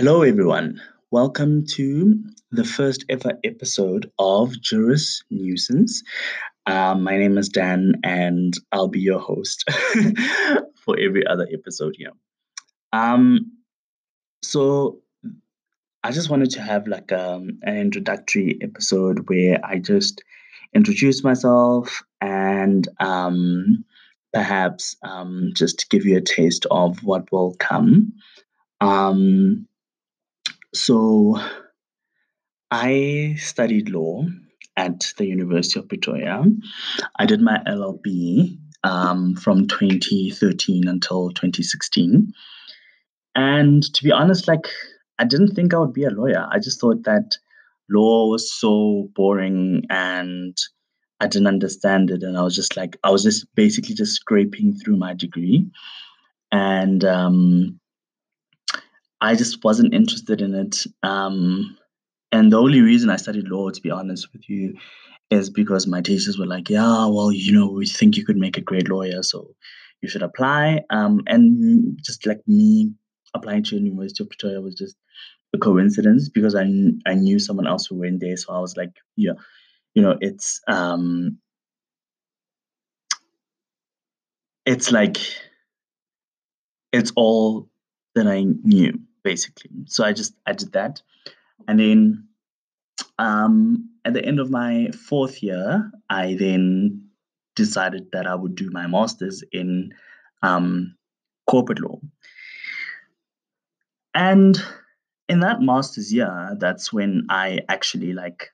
Hello, everyone. Welcome to the first ever episode of Juris Nuisance. Um, my name is Dan, and I'll be your host for every other episode here. Um, so, I just wanted to have like um, an introductory episode where I just introduce myself and um, perhaps um, just give you a taste of what will come. Um, so, I studied law at the University of Pretoria. I did my LLB um, from 2013 until 2016. And to be honest, like, I didn't think I would be a lawyer. I just thought that law was so boring and I didn't understand it. And I was just like, I was just basically just scraping through my degree. And um, I just wasn't interested in it. Um, and the only reason I studied law, to be honest with you, is because my teachers were like, "Yeah, well, you know, we think you could make a great lawyer, so you should apply." Um, and just like me applying to University of Pretoria was just a coincidence because I I knew someone else who went there, so I was like, yeah, you know, it's um, it's like it's all that I knew basically. So I just I did that, and then um, at the end of my fourth year, I then decided that I would do my master's in um, corporate law. And in that master's year, that's when I actually like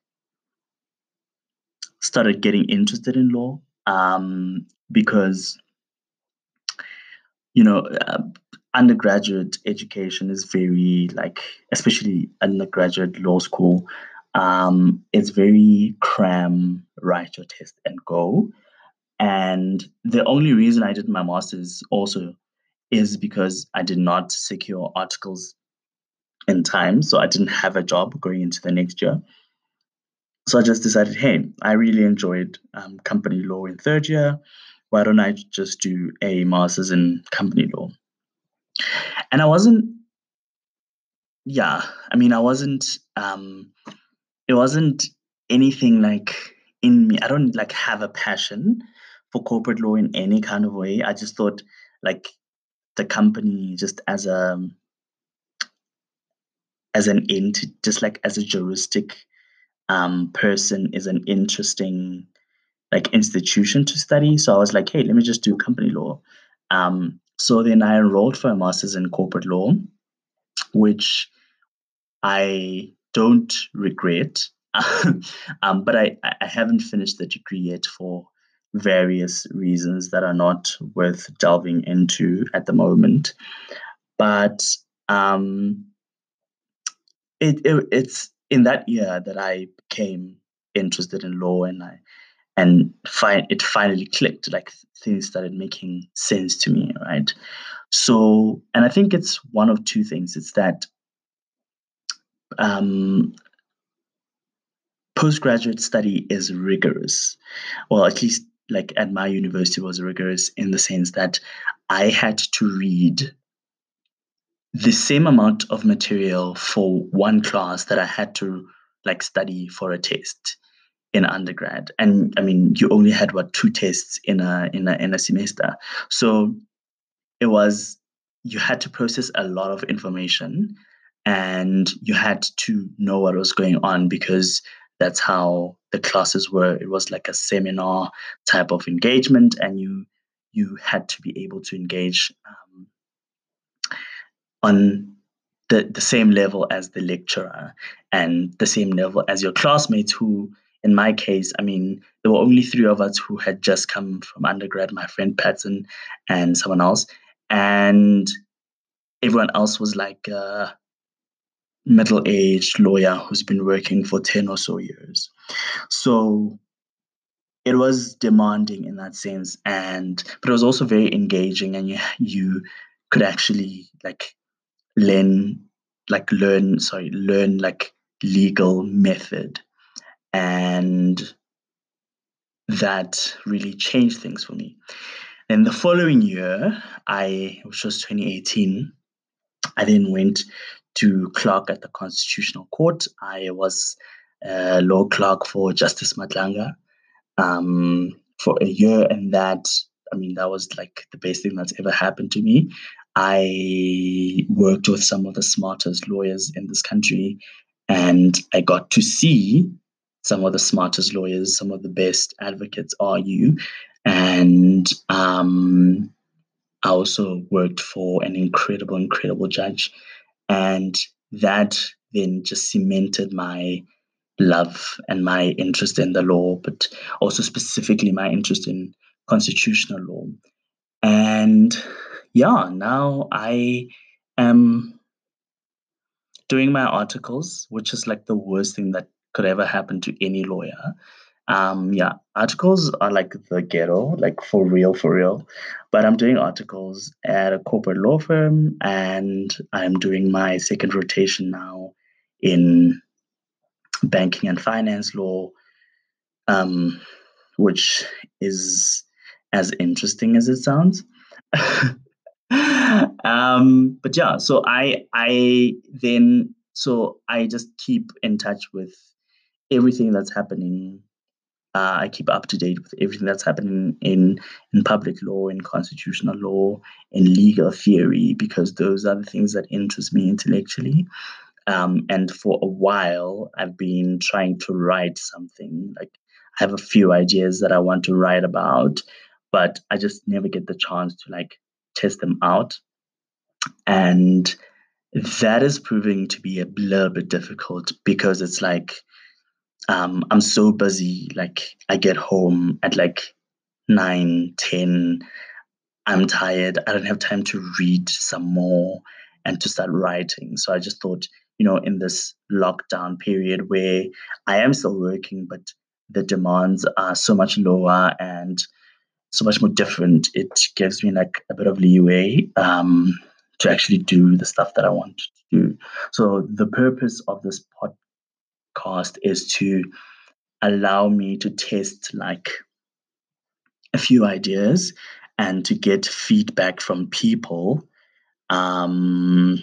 started getting interested in law um, because you know uh, undergraduate education is very like especially undergraduate law school um, it's very cram write your test and go. And the only reason i did my master's also is because i did not secure articles in time so i didn't have a job going into the next year. So i just decided hey i really enjoyed um, company law in third year. Why don't i just do a master's in company law and I wasn't yeah, I mean I wasn't um it wasn't anything like in me. I don't like have a passion for corporate law in any kind of way. I just thought like the company just as a as an entity, just like as a juristic um, person is an interesting like institution to study. So I was like, hey, let me just do company law. Um, so then I enrolled for a master's in corporate law, which I don't regret. um, but I, I haven't finished the degree yet for various reasons that are not worth delving into at the moment. But um, it, it it's in that year that I became interested in law and I and fi- it finally clicked like things started making sense to me right? So and i think it's one of two things. It's that um, postgraduate study is rigorous. Well at least like at my university was rigorous in the sense that i had to read the same amount of material for one class that i had to like study for a test in undergrad. And i mean you only had what two tests in a in a in a semester. So it was you had to process a lot of information and you had to know what was going on because that's how the classes were. It was like a seminar type of engagement and you you had to be able to engage um, on the, the same level as the lecturer and the same level as your classmates who in my case, I mean, there were only three of us who had just come from undergrad my friend Patson and someone else. And everyone else was like a middle aged lawyer who's been working for 10 or so years. So it was demanding in that sense and but it was also very engaging and you you could actually like learn like learn sorry learn like legal method and that really changed things for me. And the following year, I which was 2018, I then went to clerk at the Constitutional Court. I was a law clerk for Justice Madlanga um, for a year, and that I mean that was like the best thing that's ever happened to me. I worked with some of the smartest lawyers in this country, and I got to see some of the smartest lawyers, some of the best advocates are you, and um, I also worked for an incredible, incredible judge. And that then just cemented my love and my interest in the law, but also specifically my interest in constitutional law. And yeah, now I am doing my articles, which is like the worst thing that could ever happen to any lawyer. Um, yeah, articles are like the ghetto, like for real, for real. But I'm doing articles at a corporate law firm, and I'm doing my second rotation now in banking and finance law, um, which is as interesting as it sounds. um, but yeah, so I I then so I just keep in touch with everything that's happening uh, I keep up to date with everything that's happening in in public law, in constitutional law, in legal theory, because those are the things that interest me intellectually. Um, and for a while, I've been trying to write something. Like I have a few ideas that I want to write about, but I just never get the chance to like test them out. And that is proving to be a little bit difficult because it's like um, I'm so busy. Like I get home at like nine, ten. I'm tired. I don't have time to read some more and to start writing. So I just thought, you know, in this lockdown period where I am still working, but the demands are so much lower and so much more different, it gives me like a bit of leeway um, to actually do the stuff that I want to do. So the purpose of this pod podcast is to allow me to test like a few ideas and to get feedback from people um,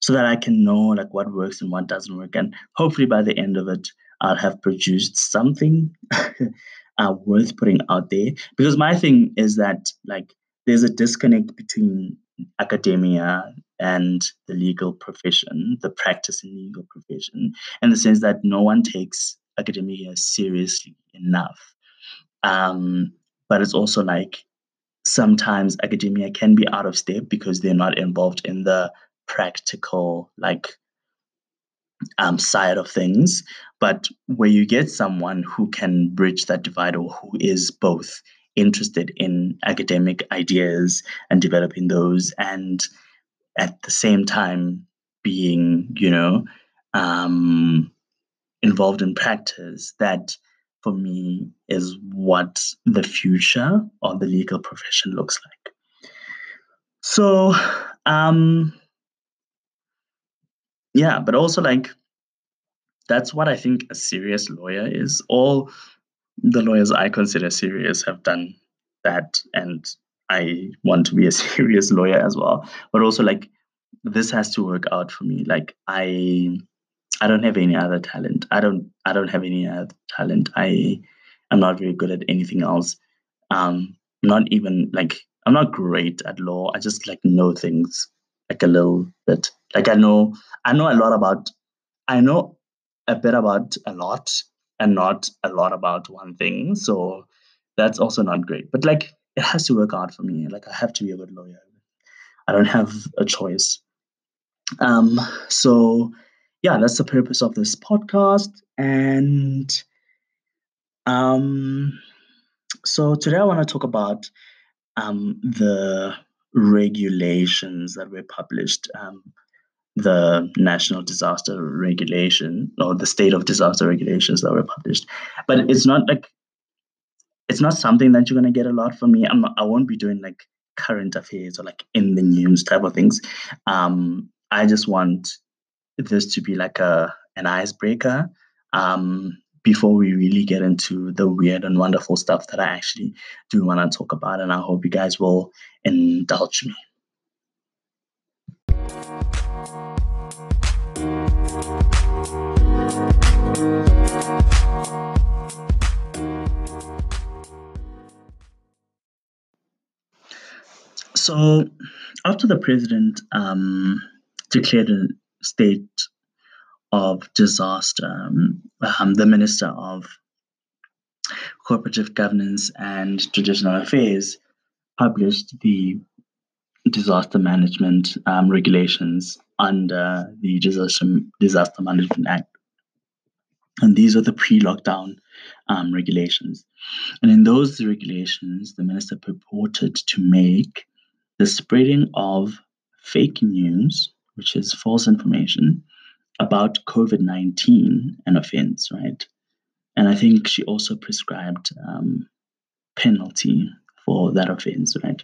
so that I can know like what works and what doesn't work. And hopefully by the end of it, I'll have produced something uh, worth putting out there. Because my thing is that like there's a disconnect between academia and the legal profession, the practice in legal profession, in the sense that no one takes academia seriously enough. Um, but it's also like sometimes academia can be out of step because they're not involved in the practical like um, side of things. But where you get someone who can bridge that divide or who is both interested in academic ideas and developing those and at the same time being you know um, involved in practice that for me is what the future of the legal profession looks like. So um yeah but also like that's what i think a serious lawyer is. All the lawyers I consider serious have done that, and I want to be a serious lawyer as well. But also, like, this has to work out for me. Like, I, I don't have any other talent. I don't, I don't have any other talent. I, am not very good at anything else. Um, not even like I'm not great at law. I just like know things like a little bit. Like I know, I know a lot about. I know a bit about a lot, and not a lot about one thing. So that's also not great. But like it has to work out for me. Like I have to be a good lawyer. I don't have a choice. Um, so yeah, that's the purpose of this podcast. And um, so today I want to talk about um, the regulations that were published um, the national disaster regulation or the state of disaster regulations that were published. But it's not like it's not something that you're gonna get a lot from me. I'm not, I won't be doing like current affairs or like in the news type of things. Um, I just want this to be like a an icebreaker um, before we really get into the weird and wonderful stuff that I actually do want to talk about. And I hope you guys will indulge me. So, after the president um, declared a state of disaster, um, the minister of cooperative governance and traditional affairs published the disaster management um, regulations under the disaster, disaster management act. And these are the pre-lockdown um, regulations. And in those regulations the minister purported to make the spreading of fake news which is false information about covid-19 an offense right and I think she also prescribed um, penalty for that offense, right?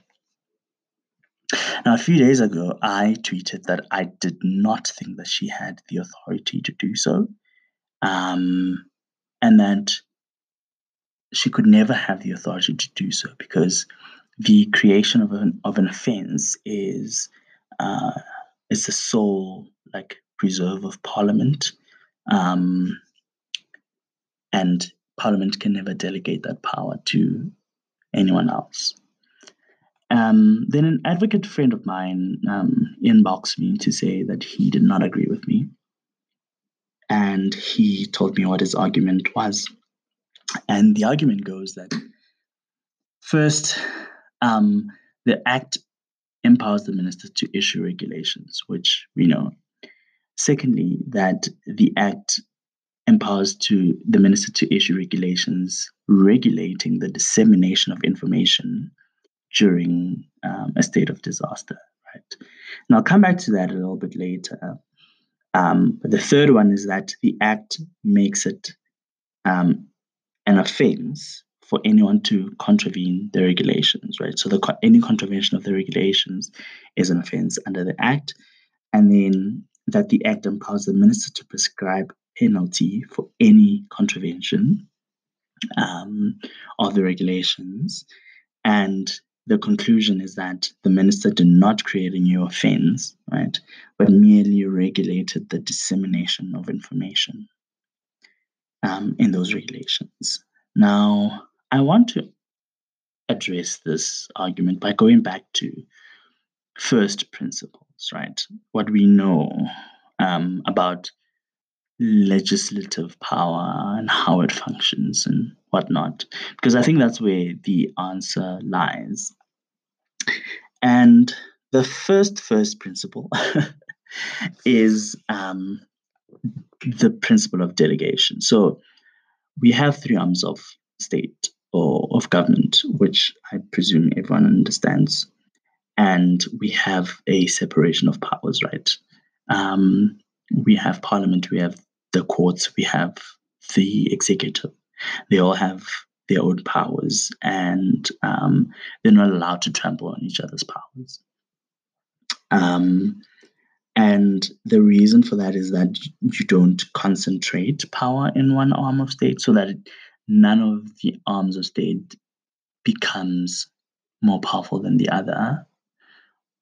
Now, a few days ago, I tweeted that I did not think that she had the authority to do so, um, and that she could never have the authority to do so because the creation of an of an offense is uh, is the sole like preserve of Parliament. Um, and Parliament can never delegate that power to anyone else. Um, then an advocate friend of mine um, inboxed me to say that he did not agree with me. And he told me what his argument was. And the argument goes that first, um, the Act empowers the minister to issue regulations, which we know. Secondly, that the Act empowers to the minister to issue regulations regulating the dissemination of information during um, a state of disaster. Right. And I'll come back to that a little bit later. Um, but the third one is that the act makes it um, an offense for anyone to contravene the regulations, right? So the any contravention of the regulations is an offense under the act, and then that the act empowers the minister to prescribe penalty for any contravention um, of the regulations. And the conclusion is that the minister did not create a new offense, right, but merely regulated the dissemination of information um, in those regulations. Now, I want to address this argument by going back to first principles, right? What we know um, about legislative power and how it functions and whatnot, because I think that's where the answer lies. And the first first principle is um, the principle of delegation. So we have three arms of state of government, which I presume everyone understands, and we have a separation of powers, right? Um, we have parliament, we have the courts, we have the executive. They all have their own powers and um, they're not allowed to trample on each other's powers. Um, and the reason for that is that you don't concentrate power in one arm of state so that none of the arms of state becomes more powerful than the other.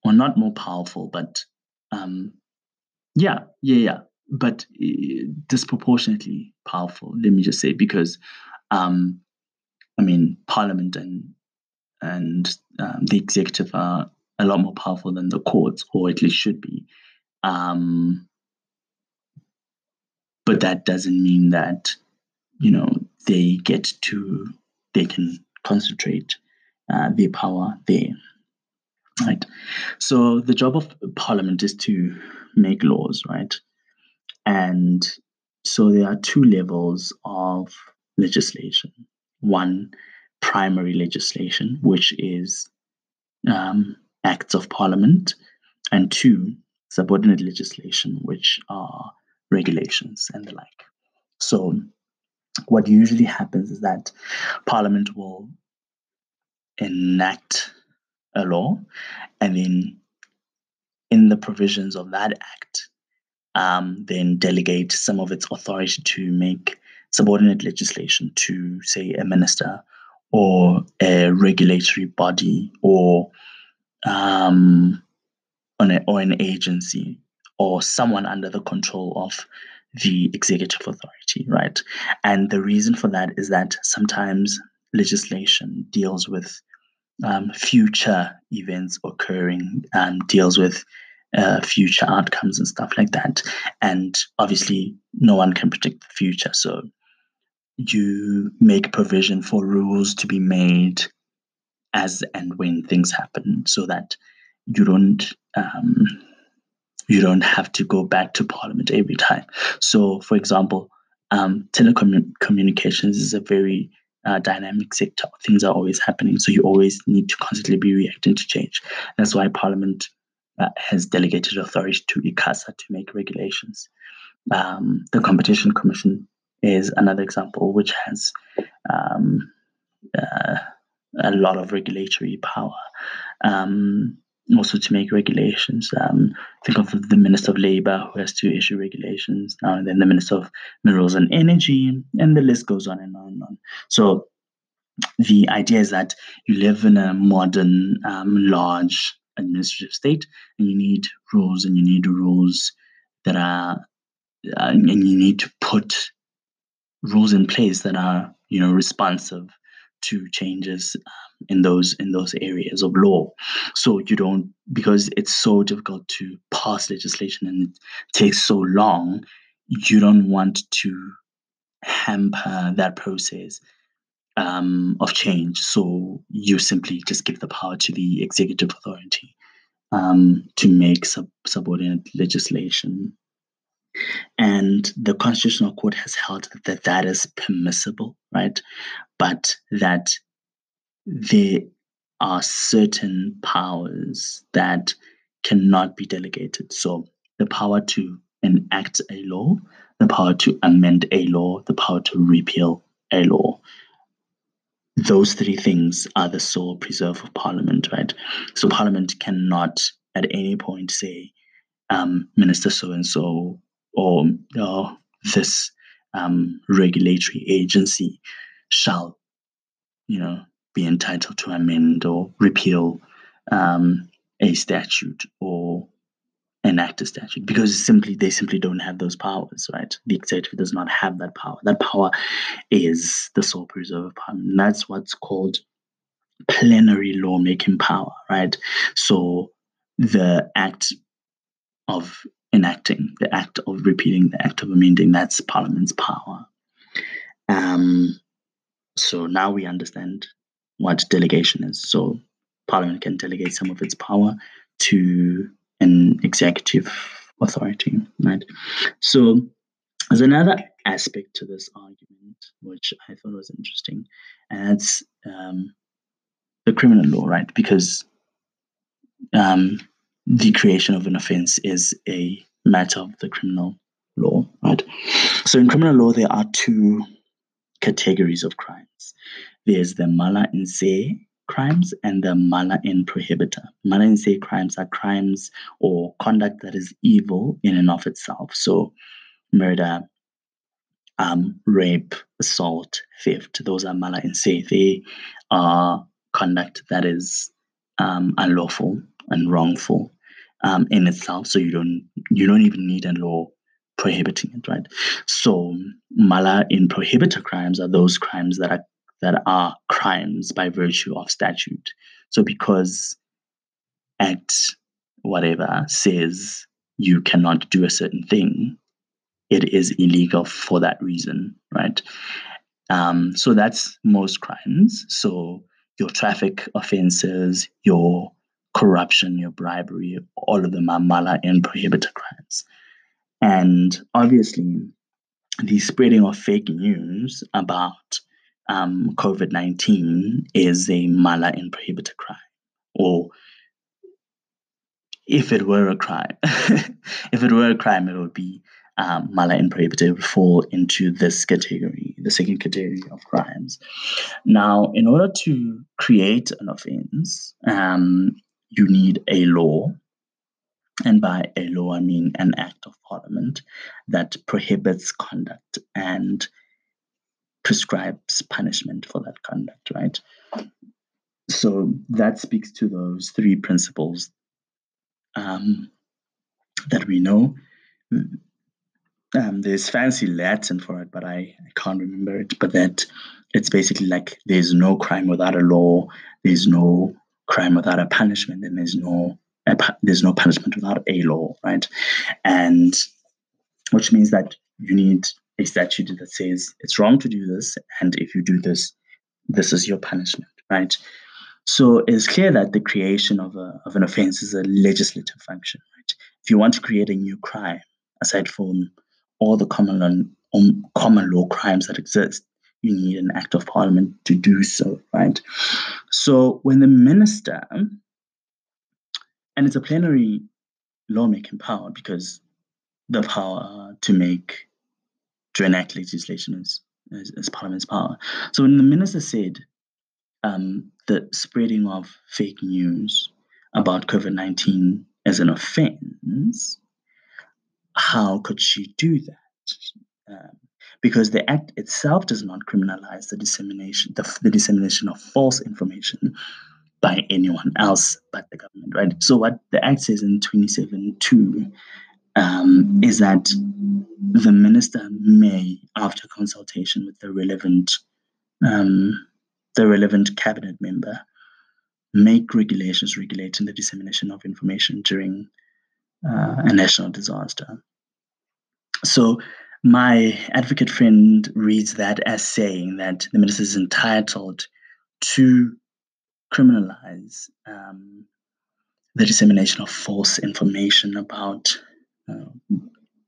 Or not more powerful, but um, yeah, yeah, yeah but eh, disproportionately powerful. Let me just say because, um, I mean, Parliament and and um, the executive are a lot more powerful than the courts, or at least should be. Um, but that doesn't mean that you know they get to they can concentrate uh, their power there right so the job of parliament is to make laws right and so there are two levels of legislation. One, primary legislation, which is um, acts of parliament, and two, subordinate legislation, which are regulations and the like. So, what usually happens is that parliament will enact a law, and then in the provisions of that act, um, then delegate some of its authority to make subordinate legislation to, say, a minister or a regulatory body or um, on a, or an agency or someone under the control of the executive authority, right? And the reason for that is that sometimes legislation deals with um, future events occurring, um, deals with uh, future outcomes and stuff like that. And obviously, no one can predict the future. So you make provision for rules to be made as and when things happen so that you don't um, you don't have to go back to parliament every time. So for example um, telecommunications is a very uh, dynamic sector. Things are always happening so you always need to constantly be reacting to change. That's why parliament uh, has delegated authority to ICASA to make regulations. Um, the competition commission is another example which has um, uh, a lot of regulatory power. Um, also to make regulations. Um, think of the Minister of Labour who has to issue regulations now and then the Minister of Minerals and Energy, and the list goes on and on and on. So the idea is that you live in a modern, um, large administrative state, and you need rules, and you need rules that are, uh, and you need to put rules in place that are, you know, responsive to changes um, in those in those areas of law. So you don't because it's so difficult to pass legislation and it takes so long. You don't want to hamper that process um, of change. So you simply just give the power to the executive authority um, to make sub- subordinate legislation. And the Constitutional Court has held that that is permissible, right? but that there are certain powers that cannot be delegated. So the power to enact a law, the power to amend a law, the power to repeal a law. Those three things are the sole preserve of Parliament, right? So Parliament cannot at any point say, um, Minister so and so or this um, regulatory agency shall, you know, be entitled to amend or repeal um, a statute or enact a statute because simply they simply don't have those powers, right? The executive does not have that power. That power is the sole preserve of power. And that's what's called plenary lawmaking power, right? So the act of enacting, the act of repealing, the act of amending, that's Parliament's power. Um, so now we understand what delegation is. So Parliament can delegate some of its power to an executive authority, right? So there's another aspect to this argument which I thought was interesting, and it's um, the criminal law, right? Because um, the creation of an offense is a matter of the criminal law, right? So in criminal law, there are two categories of crimes. There's the mala in se crimes and the mala in prohibita. Mala in se crimes are crimes or conduct that is evil in and of itself. So murder, um, rape, assault, theft. Those are mala in se. They are conduct that is um, unlawful and wrongful um, in itself. So you don't you don't even need a law prohibiting it, right? So mala in prohibita crimes are those crimes that are that are crimes by virtue of statute. So because Act whatever says you cannot do a certain thing, it is illegal for that reason, right? Um, so that's most crimes. So your traffic offenses, your corruption, your bribery, all of them are mala and prohibita crimes. And obviously, the spreading of fake news about um, COVID 19 is a mala and prohibita crime. Or if it were a crime, if it were a crime, it would be um, mala and prohibited would fall into this category, the second category of crimes. Now, in order to create an offense, um, you need a law and by a law, I mean an act of parliament that prohibits conduct and prescribes punishment for that conduct, right? So that speaks to those three principles um, that we know. um, there's fancy Latin for it, but I, I can't remember it. But that it's basically like there's no crime without a law, there's no crime without a punishment, and there's no there's no punishment without a law, right? And which means that you need a statute that says it's wrong to do this, and if you do this, this is your punishment, right? So it's clear that the creation of, a, of an offense is a legislative function, right? If you want to create a new crime, aside from all the common law, um, common law crimes that exist, you need an act of parliament to do so, right? So when the minister, and it's a plenary lawmaking power because the power to make, to enact legislation is, is, is parliament's power. So when the minister said um, the spreading of fake news about COVID 19 as an offense, how could she do that? Um, because the act itself does not criminalize the dissemination the, the dissemination of false information by anyone else but the government, right? So what the act says in 27.2 um, is that the minister may, after consultation with the relevant um, the relevant cabinet member, make regulations regulating the dissemination of information during uh, a national disaster. So my advocate friend reads that as saying that the minister is entitled to criminalize um, the dissemination of false information about uh,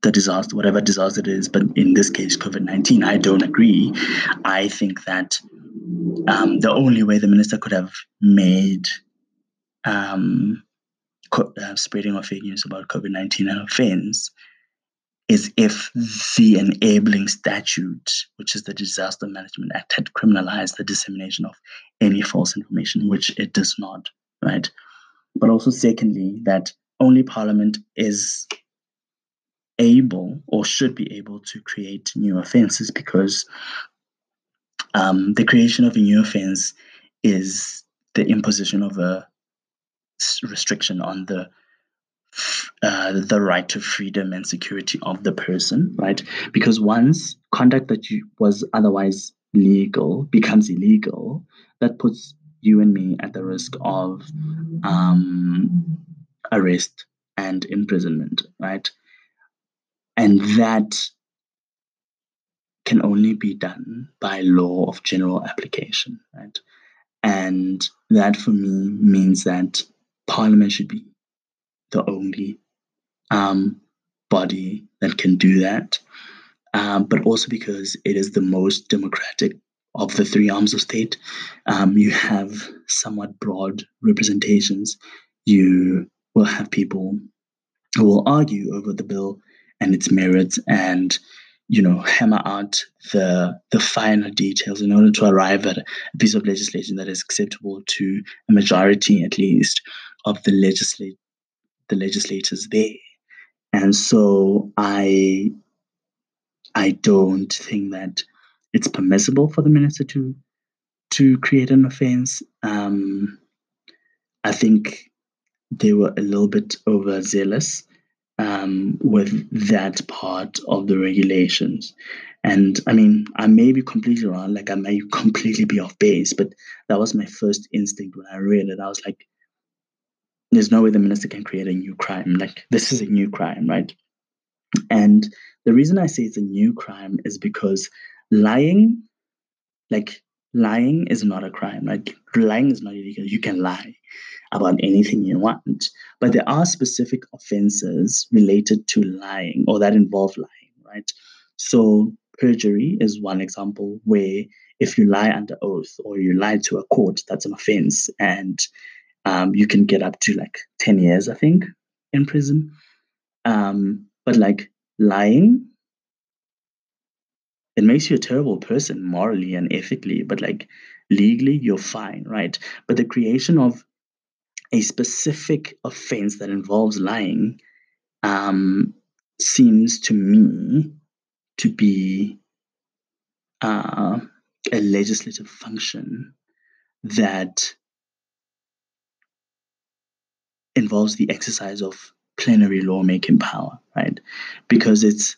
the disaster, whatever disaster it is, but in this case, COVID 19. I don't agree. I think that um, the only way the minister could have made um, co- uh, spreading of fake news about COVID 19 an offense is if the enabling statute, which is the Disaster Management Act, had criminalized the dissemination of any false information, which it does not, right? But also, secondly, that only Parliament is able or should be able to create new offenses because um, the creation of a new offense is the imposition of a restriction on the uh, the right to freedom and security of the person, right? Because once conduct that you, was otherwise legal becomes illegal, that puts you and me at the risk of um, arrest and imprisonment, right? And that can only be done by law of general application, right? And that for me means that Parliament should be the only um, body that can do that, um, but also because it is the most democratic of the three arms of state. Um, you have somewhat broad representations. You will have people who will argue over the bill and its merits and you know hammer out the the finer details in order to arrive at a piece of legislation that is acceptable to a majority at least of the legislate the legislators there. And so I I don't think that it's permissible for the minister to to create an offense. Um, I think they were a little bit overzealous um, with that part of the regulations. And I mean, I may be completely wrong, like I may completely be off base, but that was my first instinct when I read it. I was like, there's no way the minister can create a new crime. Like this is a new crime, right? And the reason I say it's a new crime is because lying, like lying is not a crime. Like lying is not illegal. You can lie about anything you want. But there are specific offenses related to lying or that involve lying, right? So perjury is one example where if you lie under oath or you lie to a court, that's an offense. And um, you can get up to like 10 years, I think, in prison. Um, but like lying, it makes you a terrible person morally and ethically, but like legally, you're fine, right? But the creation of a specific offense that involves lying um, seems to me to be uh, a legislative function that involves the exercise of plenary lawmaking power, right? Because it's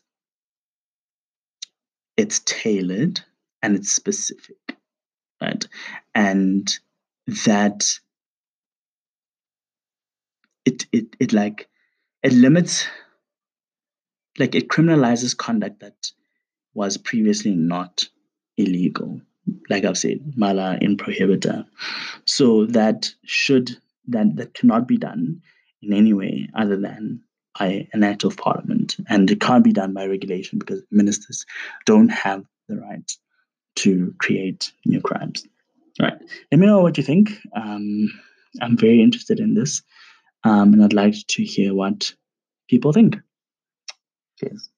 it's tailored and it's specific, right? And that it it it like it limits like it criminalizes conduct that was previously not illegal like i've said mala in prohibita so that should that that cannot be done in any way other than by an act of parliament and it can't be done by regulation because ministers don't have the right to create new crimes all right let me know what you think um, i'm very interested in this um, and I'd like to hear what people think. Cheers.